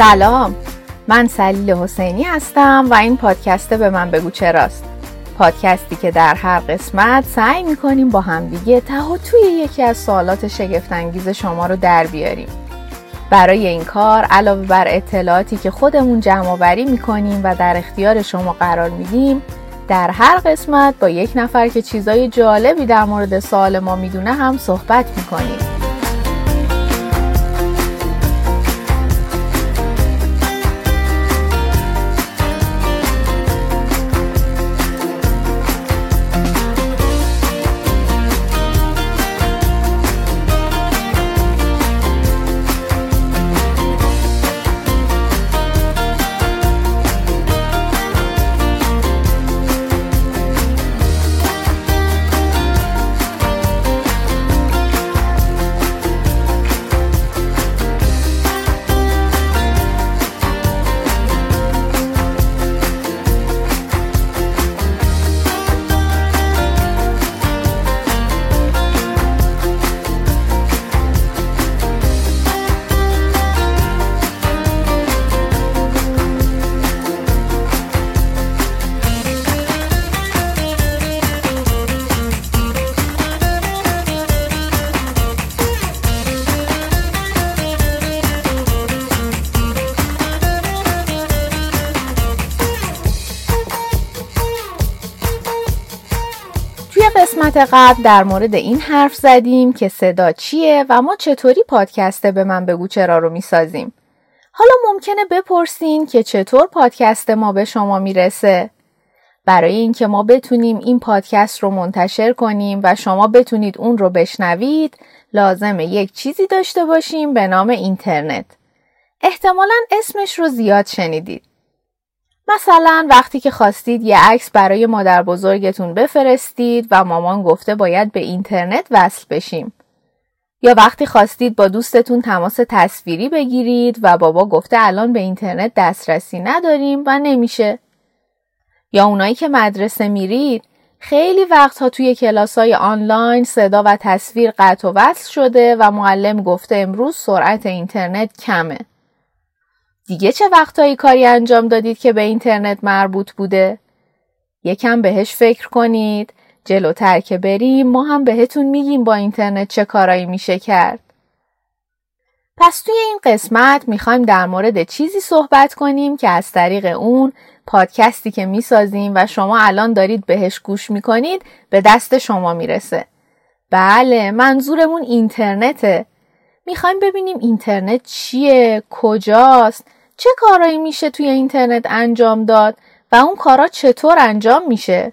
سلام. من سلیل حسینی هستم و این پادکسته به من بگو چراست پادکستی که در هر قسمت سعی می‌کنیم با همدیگه ته و توی یکی از سوالات شگفتانگیز شما رو در بیاریم. برای این کار علاوه بر اطلاعاتی که خودمون جمع آوری می‌کنیم و در اختیار شما قرار میدیم در هر قسمت با یک نفر که چیزای جالبی در مورد سوال ما می‌دونه هم صحبت می‌کنیم. قسمت قبل در مورد این حرف زدیم که صدا چیه و ما چطوری پادکسته به من بگو چرا رو می‌سازیم. حالا ممکنه بپرسین که چطور پادکست ما به شما می‌رسه؟ برای اینکه ما بتونیم این پادکست رو منتشر کنیم و شما بتونید اون رو بشنوید لازمه یک چیزی داشته باشیم به نام اینترنت. احتمالا اسمش رو زیاد شنیدید. مثلا وقتی که خواستید یه عکس برای مادر بزرگتون بفرستید و مامان گفته باید به اینترنت وصل بشیم. یا وقتی خواستید با دوستتون تماس تصویری بگیرید و بابا گفته الان به اینترنت دسترسی نداریم و نمیشه. یا اونایی که مدرسه میرید خیلی وقتها توی کلاس های آنلاین صدا و تصویر قطع و وصل شده و معلم گفته امروز سرعت اینترنت کمه. دیگه چه وقتایی کاری انجام دادید که به اینترنت مربوط بوده؟ یکم بهش فکر کنید. جلوتر که بریم ما هم بهتون میگیم با اینترنت چه کارایی میشه کرد. پس توی این قسمت می‌خوایم در مورد چیزی صحبت کنیم که از طریق اون پادکستی که می‌سازیم و شما الان دارید بهش گوش می‌کنید به دست شما می‌رسه. بله منظورمون اینترنته. می‌خوایم ببینیم اینترنت چیه، کجاست، چه کارایی میشه توی اینترنت انجام داد و اون کارا چطور انجام میشه؟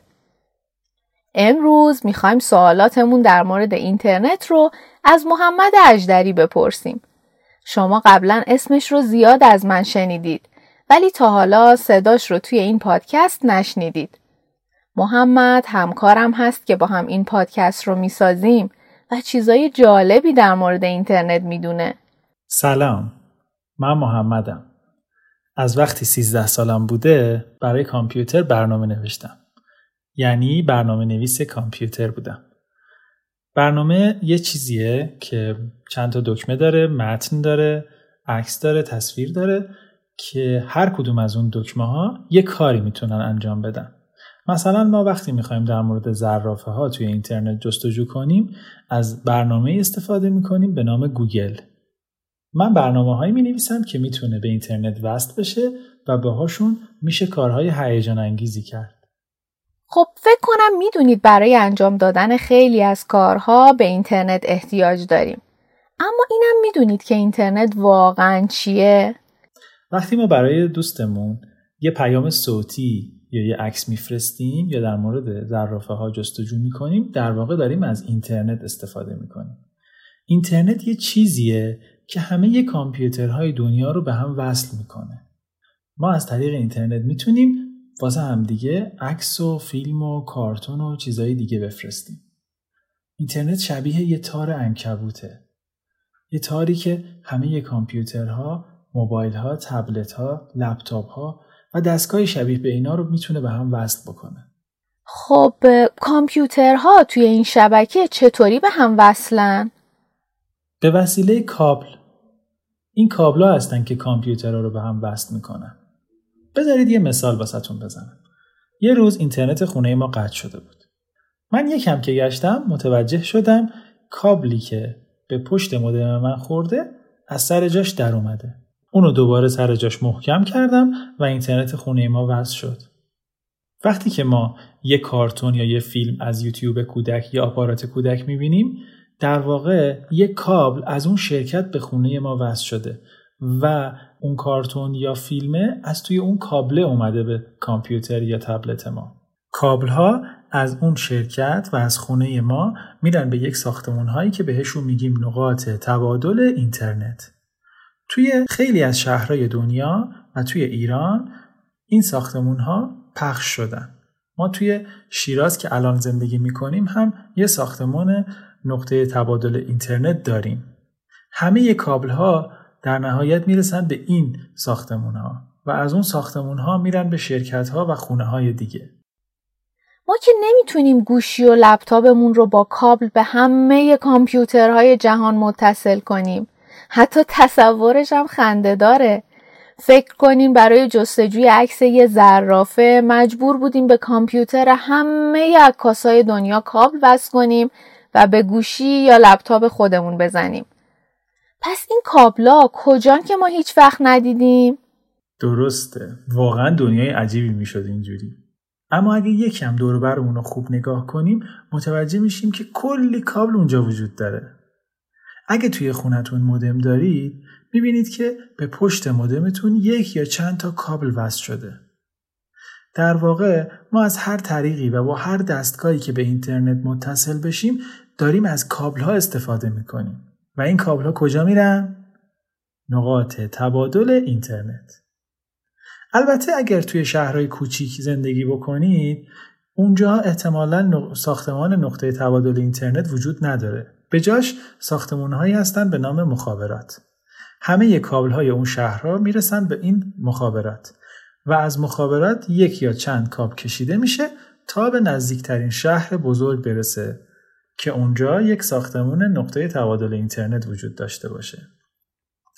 امروز می‌خوایم سوالاتمون در مورد اینترنت رو از محمد اجدری بپرسیم. شما قبلا اسمش رو زیاد از من شنیدید ولی تا حالا صداش رو توی این پادکست نشنیدید. محمد همکارم هست که با هم این پادکست رو می‌سازیم و چیزای جالبی در مورد اینترنت می‌دونه. سلام من محمدم از وقتی 13 سالم بوده برای کامپیوتر برنامه نوشتم. یعنی برنامه نویس کامپیوتر بودم. برنامه یه چیزیه که چند تا دکمه داره، متن داره، عکس داره، تصویر داره که هر کدوم از اون دکمه ها یه کاری می‌تونن انجام بدن. مثلا ما وقتی می‌خوایم در مورد زرافه ها توی اینترنت جستجو کنیم از برنامه استفاده می‌کنیم به نام گوگل من برنامه هایی می نویسم که می‌تونه به اینترنت وصل بشه و باهاشون میشه کارهای هیجان انگیزی کرد. خب فکر کنم می‌دونید برای انجام دادن خیلی از کارها به اینترنت احتیاج داریم. اما اینم می‌دونید که اینترنت واقعا چیه؟ وقتی ما برای دوستمون یه پیام صوتی یا یه عکس میفرستیم یا در مورد زرافه ها جستجو می‌کنیم در واقع داریم از اینترنت استفاده می‌کنیم. اینترنت یه چیزیه که همه کامپیوترهای دنیا رو به هم وصل می‌کنه. ما از طریق اینترنت می‌تونیم واسه همدیگه عکس و فیلم و کارتون و چیزهای دیگه بفرستیم. اینترنت شبیه یه تار انکبوته یه تاری که همه کامپیوترها موبایل ها تبلت و دستگاه شبیه به اینا رو می‌تونه به هم وصل بکنه. خب کامپیوترها توی این شبکه چطوری به هم وصلن؟ به وسیله کابل. این کابلا هستن که کامپیوترها رو به هم وصل می‌کنن. بذارید یه مثال واسهتون بزنم. یه روز اینترنت خونه ما قطع شده بود. من یکم که گشتم متوجه شدم کابلی که به پشت مودم من خورده از سر جاش در اومده. اونو دوباره سر جاش محکم کردم و اینترنت خونه ما وصل شد. وقتی که ما یه کارتون یا یه فیلم از یوتیوب کودک یا آپارات کودک می‌بینیم در واقع یک کابل از اون شرکت به خونه ما وصل شده و اون کارتون یا فیلمه از توی اون کابله اومده به کامپیوتر یا تبلت ما. کابل ها از اون شرکت و از خونه ما میرن به یک ساختمون هایی که بهشون میگیم نقاط تبادل اینترنت. توی خیلی از شهرهای دنیا و توی ایران این ساختمون ها پخش شدن. ما توی شیراز که الان زندگی می‌کنیم هم یه ساختمان نقطه تبادل اینترنت داریم. همه کابل ها در نهایت می‌رسن به این ساختمون ها و از اون ساختمون ها میرن به شرکت ها و خونه های دیگه. ما که نمی‌تونیم گوشی و لپتاپمون رو با کابل به همه کامپیوترهای جهان متصل کنیم. حتی تصورش هم خنده داره. فکر کنین برای جستجوی عکس یه زرافه مجبور بودیم به کامپیوتر همه عکاسای دنیا کابل وصل کنیم. و به گوشی یا لپتاپ خودمون بزنیم. پس این کابلا کجان که ما هیچ وقت ندیدیم؟ درسته. واقعا دنیای عجیبی می‌شد اینجوری. اما اگه یکم دور رو خوب نگاه کنیم متوجه میشیم که کلی کابل اونجا وجود داره. اگه توی خونتون مودم دارید می‌بینید که به پشت مودمتون یک یا چند تا کابل وصل شده. در واقع ما از هر طریقی و با هر دستگاهی که به اینترنت متصل بشیم داریم از کابل ها استفاده می‌کنیم. و این کابل ها کجا میرن؟ نقاط تبادل اینترنت. البته اگر توی شهرهای کوچیک زندگی بکنید اونجا احتمالا ساختمان نقطه تبادل اینترنت وجود نداره. به جاش ساختمون هایی هستن به نام مخابرات. همه کابل های اون شهرها می‌رسن به این مخابرات. و از مخابرات یک یا چند کاب کشیده میشه تا به نزدیکترین شهر بزرگ برسه که اونجا یک ساختمون نقطه تبادل اینترنت وجود داشته باشه.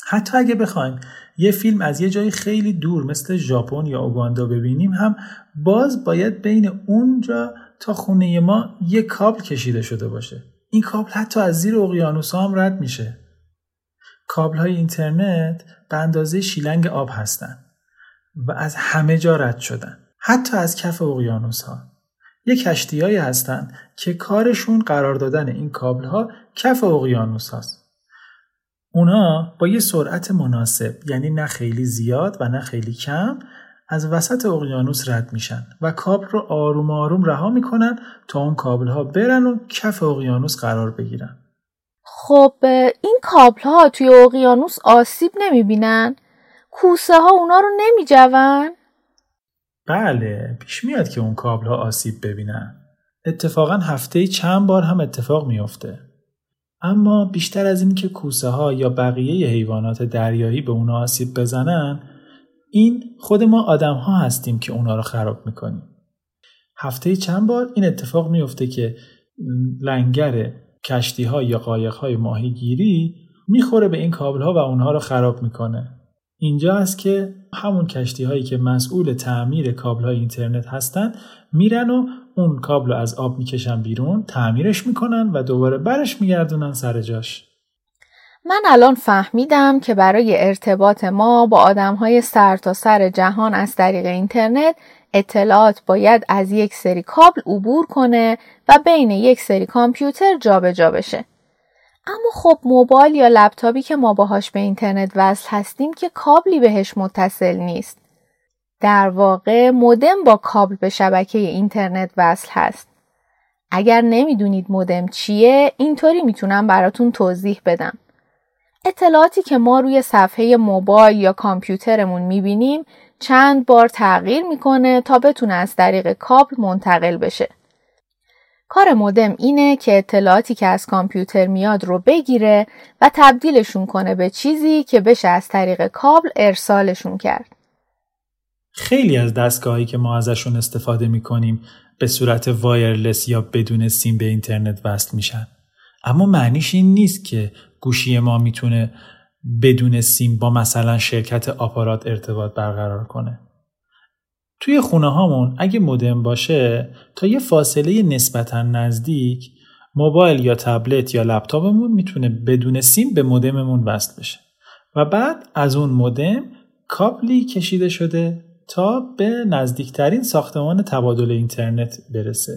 حتی اگه بخوایم یه فیلم از یه جای خیلی دور مثل ژاپن یا اوگاندا ببینیم هم باز باید بین اونجا تا خونه ما یه کابل کشیده شده باشه. این کابل حتی از زیر اقیانوس هم رد میشه. کابل های اینترنت به اندازه شیلنگ آب هستن و از همه جا رد شدن. حتی از کف اقیانوس ها. یه کشتیهایی هستن که کارشون قرار دادن این کابل ها کف اقیانوس هاست. اونا با یه سرعت مناسب یعنی نه خیلی زیاد و نه خیلی کم از وسط اقیانوس رد میشن و کابل رو آروم آروم رها می‌کنن تا اون کابل ها برن و کف اقیانوس قرار بگیرن. خب این کابل ها توی اقیانوس آسیب نمی‌بینن؟ کوسه ها اونا رو نمیجون؟ بله پیش میاد که اون کابل ها آسیب ببینن. اتفاقا هفته چند بار هم اتفاق میافته. اما بیشتر از این که کوسه ها یا بقیه حیوانات دریایی به اونا آسیب بزنن این خود ما آدم ها هستیم که اونا رو خراب می‌کنیم. هفته چند بار این اتفاق میفته که لنگر کشتی ها یا قایق های ماهیگیری می‌خوره به این کابل ها و اونها رو خراب می‌کنه. اینجا است که همون کشتی هایی که مسئول تعمیر کابل های اینترنت هستن میرن و اون کابل از آب می‌کشن بیرون تعمیرش می‌کنن و دوباره برش میگردونن سر جاش من الان فهمیدم که برای ارتباط ما با آدم های سر تا سر جهان از طریق اینترنت اطلاعات باید از یک سری کابل عبور کنه و بین یک سری کامپیوتر جابجا جا بشه. اما خب موبایل یا لپتاپی که ما باهاش به اینترنت وصل هستیم که کابلی بهش متصل نیست. در واقع مودم با کابل به شبکه اینترنت وصل هست. اگر نمی‌دونید مودم چیه اینطوری می‌تونم براتون توضیح بدم. اطلاعاتی که ما روی صفحه موبایل یا کامپیوترمون می‌بینیم چند بار تغییر می‌کنه تا بتونه از طریق کابل منتقل بشه. کار مودم اینه که اطلاعاتی که از کامپیوتر میاد رو بگیره و تبدیلشون کنه به چیزی که بشه از طریق کابل ارسالشون کرد. خیلی از دستگاهایی که ما ازشون استفاده می‌کنیم به صورت وایرلس یا بدون سیم به اینترنت وصل میشن. اما معنیش این نیست که گوشی ما می‌تونه بدون سیم با مثلا شرکت آپارات ارتباط برقرار کنه توی خونه هامون اگه مودم باشه تا یه فاصله نسبتا نزدیک موبایل یا تبلت یا لپتاپمون می‌تونه بدون سیم به مودممون وصل بشه. و بعد از اون مودم کابلی کشیده شده تا به نزدیکترین ساختمان تبادل اینترنت برسه.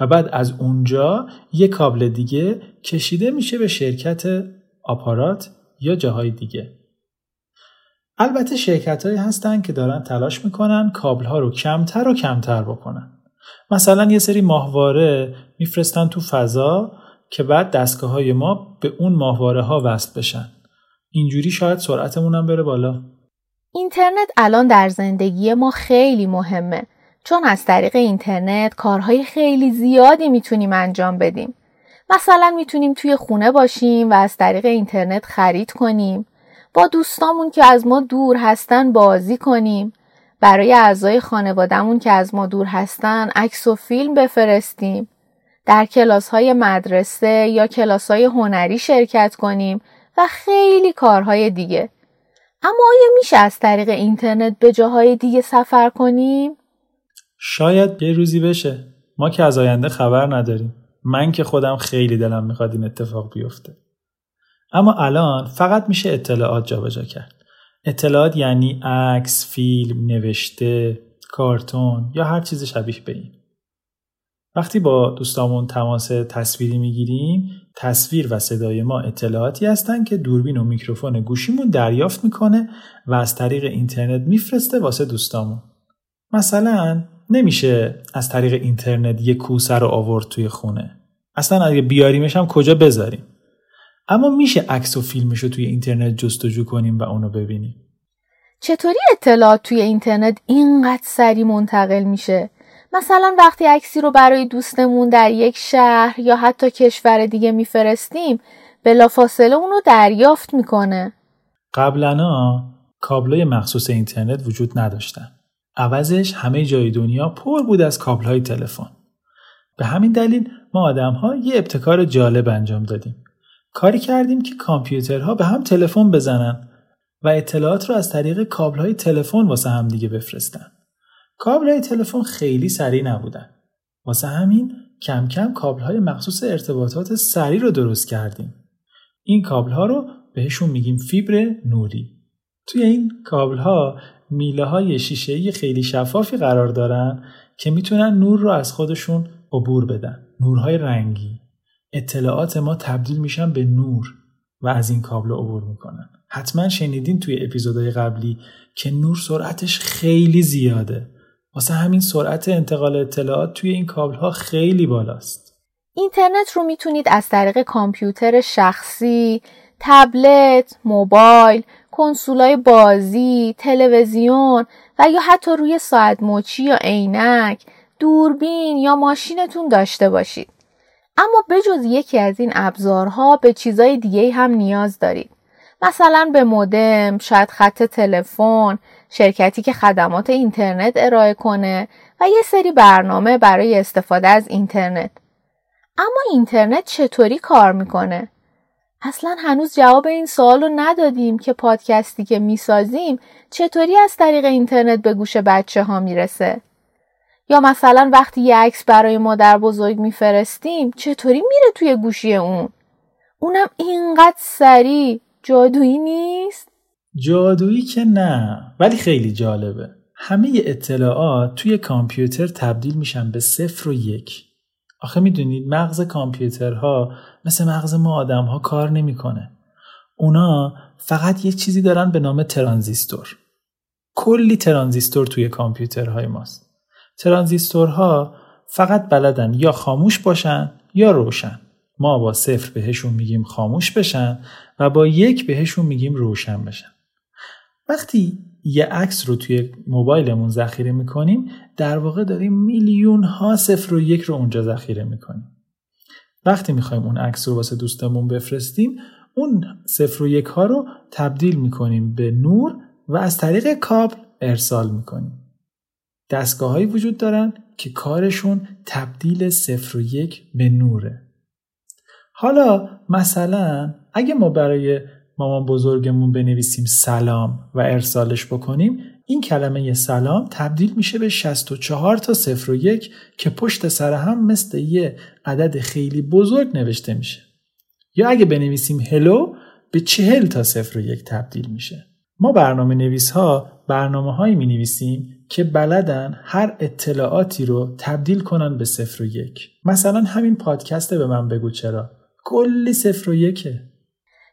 و بعد از اونجا یه کابل دیگه کشیده میشه به شرکت آپارات یا جاهای دیگه. البته شرکت هایی هستن که دارن تلاش می‌کنن کابل ها رو کمتر و کمتر بکنن. مثلا یه سری ماهواره میفرستن تو فضا که بعد دستگاه های ما به اون ماهواره ها وصل بشن. اینجوری شاید سرعتمون هم بره بالا. اینترنت الان در زندگی ما خیلی مهمه. چون از طریق اینترنت کارهای خیلی زیادی می‌تونیم انجام بدیم. مثلا می‌تونیم توی خونه باشیم و از طریق اینترنت خرید کنیم. با دوستامون که از ما دور هستن بازی کنیم. برای اعضای خانوادهمون که از ما دور هستن عکس و فیلم بفرستیم. در کلاس های مدرسه یا کلاس های هنری شرکت کنیم و خیلی کارهای دیگه. اما آیا میشه از طریق اینترنت به جاهای دیگه سفر کنیم؟ شاید یه روزی بشه. ما که از آینده خبر نداریم. من که خودم خیلی دلم می‌خواد این اتفاق بیفته. اما الان فقط میشه اطلاعات جابجا کرد. اطلاعات یعنی عکس، فیلم، نوشته، کارتون یا هر چیز شبیه به این. وقتی با دوستامون تماس تصویری می‌گیریم تصویر و صدای ما اطلاعاتی هستن که دوربین و میکروفون گوشیمون دریافت می‌کنه و از طریق اینترنت میفرسته واسه دوستامون. مثلا نمیشه از طریق اینترنت یه کوسه رو آورد توی خونه. اصلا اگه بیاریمش هم کجا بذاریم؟ اما میشه عکس و فیلمش رو توی اینترنت جستجو کنیم و اونو ببینیم. چطوری اطلاعات توی اینترنت اینقدر سریع منتقل میشه؟ مثلا وقتی عکسی رو برای دوستمون در یک شهر یا حتی کشور دیگه میفرستیم بلافاصله اون رو دریافت می‌کنه. قبلا کابلای مخصوص اینترنت وجود نداشتن. عوضش همه جای دنیا پر بود از کابلهای تلفن. به همین دلیل ما آدم ها یه ابتکار جالب انجام دادیم. کاری کردیم که کامپیوترها به هم تلفن بزنن و اطلاعات رو از طریق کابلهای تلفن واسه هم دیگه بفرستن کابلهای تلفن خیلی سریع نبودن. واسه همین کم کم کابلهای مخصوص ارتباطات سریع رو درست کردیم. این کابل ها رو بهشون میگیم فیبر نوری. توی این کابل ها میله های شیشه خیلی شفافی قرار دارن که می‌تونن نور رو از خودشون عبور بدن. نورهای رنگی. اطلاعات ما تبدیل میشن به نور و از این کابل عبور می‌کنن. حتما شنیدین توی اپیزودهای قبلی که نور سرعتش خیلی زیاده واسه همین سرعت انتقال اطلاعات توی این کابل ها خیلی بالاست. اینترنت رو می‌تونید از طریق کامپیوتر شخصی، تبلت، موبایل، کنسولای بازی، تلویزیون و یا حتی روی ساعت مچی یا عینک، دوربین یا ماشینتون داشته باشید. اما بجز یکی از این ابزارها به چیزای دیگه هم نیاز دارید. مثلا به مودم، شاید خط تلفن، شرکتی که خدمات اینترنت ارائه کنه و یه سری برنامه برای استفاده از اینترنت. اما اینترنت چطوری کار می‌کنه؟ اصلا هنوز جواب این سوال رو ندادیم که پادکستی که می‌سازیم چطوری از طریق اینترنت به گوش بچه ها می‌رسه؟ یا مثلا وقتی یه عکس برای مادر بزرگ میفرستیم چطوری میره توی گوشی اون؟ اونم اینقدر سریع جادویی نیست؟ جادویی که نه ولی خیلی جالبه همه اطلاعات توی کامپیوتر تبدیل میشن به صفر و یک آخه می‌دونید مغز کامپیوترها مثل مغز ما آدم ها کار نمی‌کنه. اونا فقط یه چیزی دارن به نام ترانزیستور. کلی ترانزیستور توی کامپیوترهای ماست. ترانزیستورها فقط بلدن یا خاموش باشن یا روشن. ما با صفر بهشون میگیم خاموش بشن و با یک بهشون میگیم روشن بشن. وقتی یه عکس رو توی موبایلمون ذخیره می‌کنیم در واقع داریم میلیون ها صفر و یک رو اونجا ذخیره می‌کنیم وقتی می‌خوایم اون عکس رو واسه دوستمون بفرستیم اون صفر و یک ها رو تبدیل می‌کنیم به نور و از طریق کابل ارسال می‌کنیم دستگاه هایی وجود دارن که کارشون تبدیل صفر و یک به نوره. حالا مثلا اگه ما برای مامان بزرگمون بنویسیم سلام و ارسالش بکنیم این کلمه سلام تبدیل میشه به 64 تا صفر و یک که پشت سر هم مثل یه عدد خیلی بزرگ نوشته میشه. یا اگه بنویسیم هلو به چهل تا صفر و یک تبدیل میشه. ما برنامه نویس ها برنامه هایی می نویسیم که بلدن هر اطلاعاتی رو تبدیل کنن به صفر و یک مثلا همین پادکست به من بگو چرا کلی صفر و یکه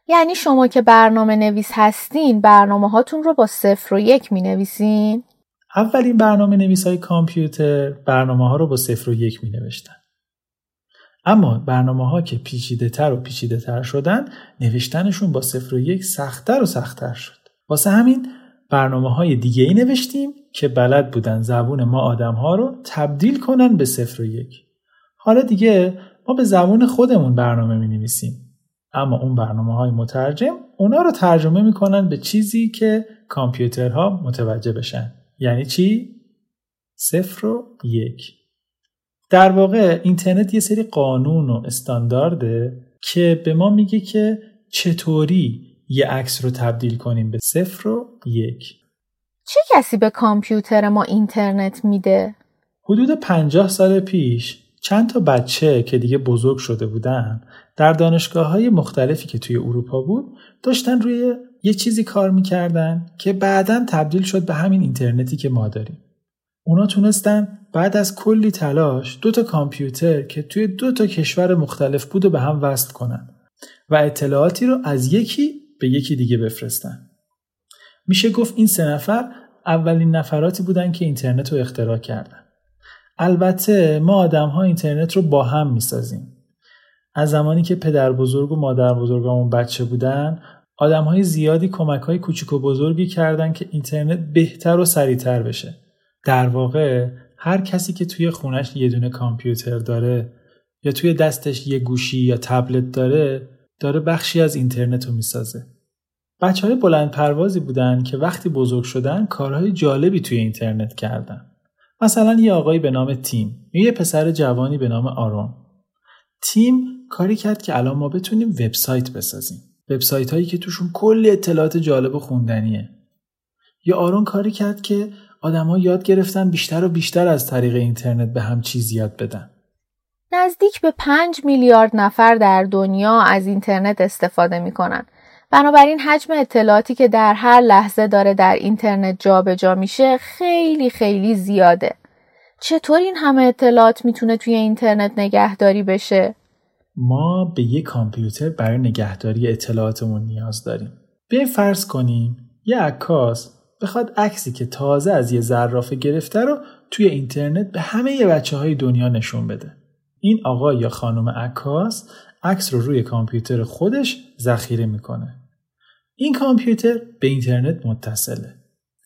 یعنی شما که برنامه نویس هستین برنامه هاتون رو با صفر و یک می نویسین؟ اولین برنامه نویس های کامپیوتر برنامه ها رو با صفر و یک می نوشتن. اما برنامه ها که پیچیده تر و پیچیده تر شدن نوشتنشون با صفر و یک سختتر و سختتر شد. واسه همین برنامه های دیگه ای نوشتیم که بلد بودن زبون ما آدم ها رو تبدیل کنن به صفر و یک. حالا دیگه ما به زبون خودمون برنامه می نویسیم. اما اون برنامه های مترجم اونا رو ترجمه می‌کنن به چیزی که کامپیوترها متوجه بشن. یعنی چی؟ صفر و یک. در واقع اینترنت یه سری قانون و استاندارده که به ما میگه که چطوری یه عکس رو تبدیل کنیم به صفر و یک. چه کسی به کامپیوتر ما اینترنت میده؟ حدود پنجاه سال پیش چند تا بچه که دیگه بزرگ شده بودن در دانشگاه های مختلفی که توی اروپا بود داشتن روی یه چیزی کار می‌کردن که بعدا تبدیل شد به همین اینترنتی که ما داریم. اونا تونستن بعد از کلی تلاش دو تا کامپیوتر که توی دو تا کشور مختلف بود به هم وصل کنن و اطلاعاتی رو از یکی به یکی دیگه بفرستن. میشه گفت این سه نفر اولین نفراتی بودن که اینترنت رو اختراع کردن. البته ما آدم ها اینترنت رو با هم می‌سازیم. از زمانی که پدر بزرگ و مادر بزرگامون بچه بودن آدم های زیادی کمک های کوچیک و بزرگی کردن که اینترنت بهتر و سریعتر بشه. در واقع هر کسی که توی خونش یه دونه کامپیوتر داره یا توی دستش یه گوشی یا تبلت داره داره بخشی از اینترنت رو می‌سازه. بچه های بلند پروازی بودن که وقتی بزرگ شدن کارهای جالبی توی اینترنت کردن. مثلا یه آقایی به نام تیم یا یه پسر جوانی به نام آرون. تیم کاری کرد که الان ما بتونیم وبسایت بسازیم. وبسایت هایی که توشون کلی اطلاعات جالب و خوندنیه. یا آرون کاری کرد که آدما یاد گرفتن بیشتر و بیشتر از طریق اینترنت به هم چیز یاد بدن. نزدیک به 5 میلیارد نفر در دنیا از اینترنت استفاده می‌کنن. بنابراین حجم اطلاعاتی که در هر لحظه داره در اینترنت جابجا جا میشه خیلی خیلی زیاده. چطور این همه اطلاعات می‌تونه توی اینترنت نگهداری بشه؟ ما به یک کامپیوتر برای نگهداری اطلاعاتمون نیاز داریم. بیاین فرض کنیم یه عکاس بخواد عکسی که تازه از یه زرافه گرفته رو توی اینترنت به همه بچه های دنیا نشون بده. این آقا یا خانم عکاس عکس رو روی کامپیوتر خودش ذخیره می‌کنه. این کامپیوتر به اینترنت متصله.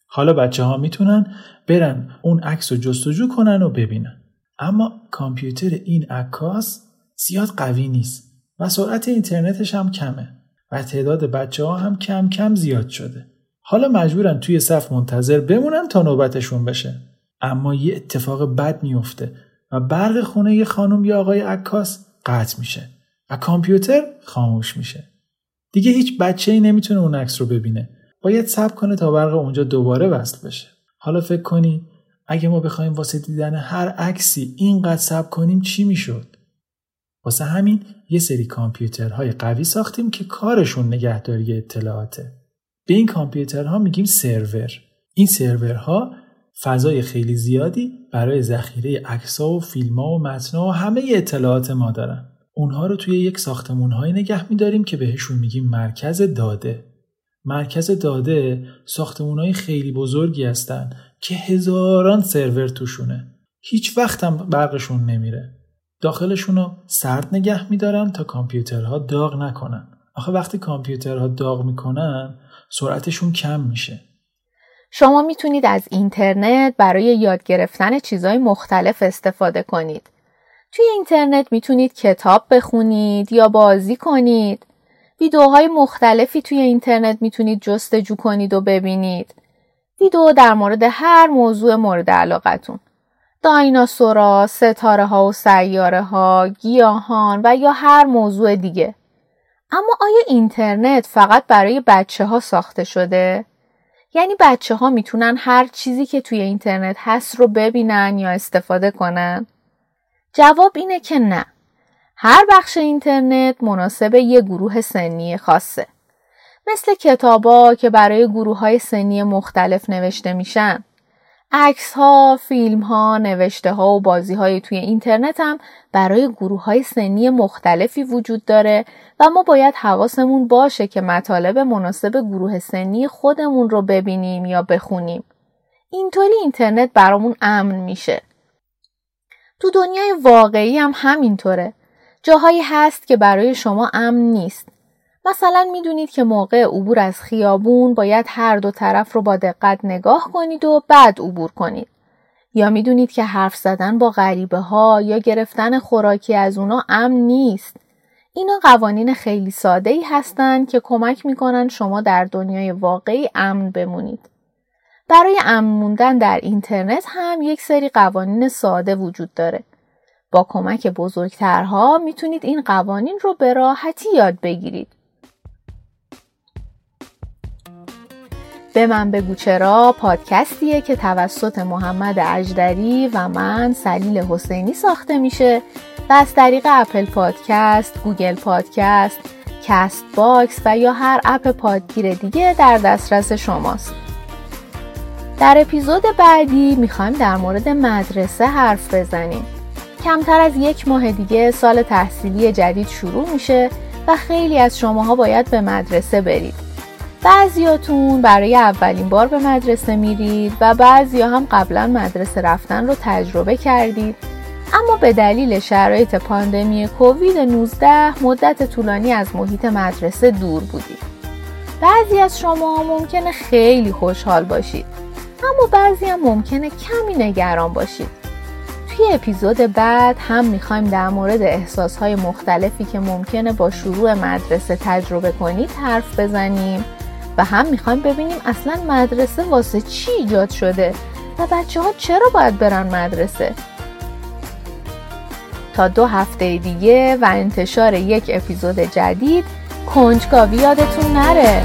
حالا بچه ها می‌تونن برن اون عکس رو جستجو کنن و ببینن. اما کامپیوتر این عکاس زیاد قوی نیست و سرعت اینترنتش هم کمه و تعداد بچه ها هم کم کم زیاد شده. حالا مجبورن توی صف منتظر بمونن تا نوبتشون بشه. اما یه اتفاق بد میفته و برق خونه یه خانم یا آقای عکاس قطع میشه و کامپیوتر خاموش میشه. دیگه هیچ بچه ای نمی‌تونه اون عکس رو ببینه. باید صبر کنه تا برق اونجا دوباره وصل بشه. حالا فکر کنی اگه ما بخوایم واسه دیدن هر عکسی اینقدر صبر کنیم چی می‌شد؟ واسه همین یه سری کامپیوترهای قوی ساختیم که کارشون نگهداری اطلاعاته. به این کامپیوترها میگیم سرور. این سرورها فضای خیلی زیادی برای ذخیره عکس‌ها و فیلم‌ها و متن‌ها و همه اطلاعات ما دارن. اونها رو توی یک ساختمون‌های نگه می‌داریم که بهشون میگیم مرکز داده. مرکز داده ساختمون‌های خیلی بزرگی هستن که هزاران سرور توشونه. هیچ وقت هم برقشون نمیره. داخلشون رو سرد نگه میدارن تا کامپیوترها داغ نکنن. آخه وقتی کامپیوترها داغ می‌کنن سرعتشون کم میشه. شما می‌تونید از اینترنت برای یاد گرفتن چیزهای مختلف استفاده کنید. توی اینترنت می‌تونید کتاب بخونید یا بازی کنید. ویدیوهای مختلفی توی اینترنت می‌تونید جستجو کنید و ببینید. ویدیو در مورد هر موضوع مورد علاقتون. دایناسورا، ستاره ها و سیاره ها، گیاهان و یا هر موضوع دیگه. اما آیا اینترنت فقط برای بچه ها ساخته شده؟ یعنی بچه ها می‌تونن هر چیزی که توی اینترنت هست رو ببینن یا استفاده کنن؟ جواب اینه که نه. هر بخش اینترنت مناسب یه گروه سنی خاصه. مثل کتابا که برای گروه های سنی مختلف نوشته میشن. عکس ها، فیلم ها، نوشته ها و بازی های توی اینترنت هم برای گروه های سنی مختلفی وجود داره و ما باید حواسمون باشه که مطالب مناسب گروه سنی خودمون رو ببینیم یا بخونیم. اینطوری اینترنت برامون امن میشه. تو دنیای واقعی هم همینطوره. جاهایی هست که برای شما امن نیست. مثلا می‌دونید که موقع عبور از خیابون باید هر دو طرف رو با دقت نگاه کنید و بعد عبور کنید. یا می‌دونید که حرف زدن با غریبه ها یا گرفتن خوراکی از اونا امن نیست. اینا قوانین خیلی ساده ای هستن که کمک می‌کنن شما در دنیای واقعی امن بمونید. برای امن موندن در اینترنت هم یک سری قوانین ساده وجود داره. با کمک بزرگترها می‌تونید این قوانین رو به راحتی یاد بگیرید. به من بگو چرا پادکستیه که توسط محمد اجدری و من سلیل حسینی ساخته میشه و از طریق Apple Podcast، Google Podcast، Castbox و یا هر اپ پادگیر دیگه در دسترس شماست. در اپیزود بعدی می‌خوایم در مورد مدرسه حرف بزنیم. کمتر از یک ماه دیگه سال تحصیلی جدید شروع میشه و خیلی از شماها باید به مدرسه برید. بعضیاتون برای اولین بار به مدرسه میرید و بعضیا هم قبلا مدرسه رفتن رو تجربه کردید اما به دلیل شرایط پاندمی کووید 19 مدت طولانی از محیط مدرسه دور بودید. بعضی از شما ممکنه خیلی خوشحال باشید اما بعضی هم ممکنه کمی نگران باشید. توی اپیزود بعد هم می‌خوایم در مورد احساسهای مختلفی که ممکنه با شروع مدرسه تجربه کنید حرف بزنیم و هم می‌خوایم ببینیم اصلا مدرسه واسه چی ایجاد شده و بچه ها چرا باید برن مدرسه تا دو هفته دیگه و انتشار یک اپیزود جدید کنجکاوی یادتون نره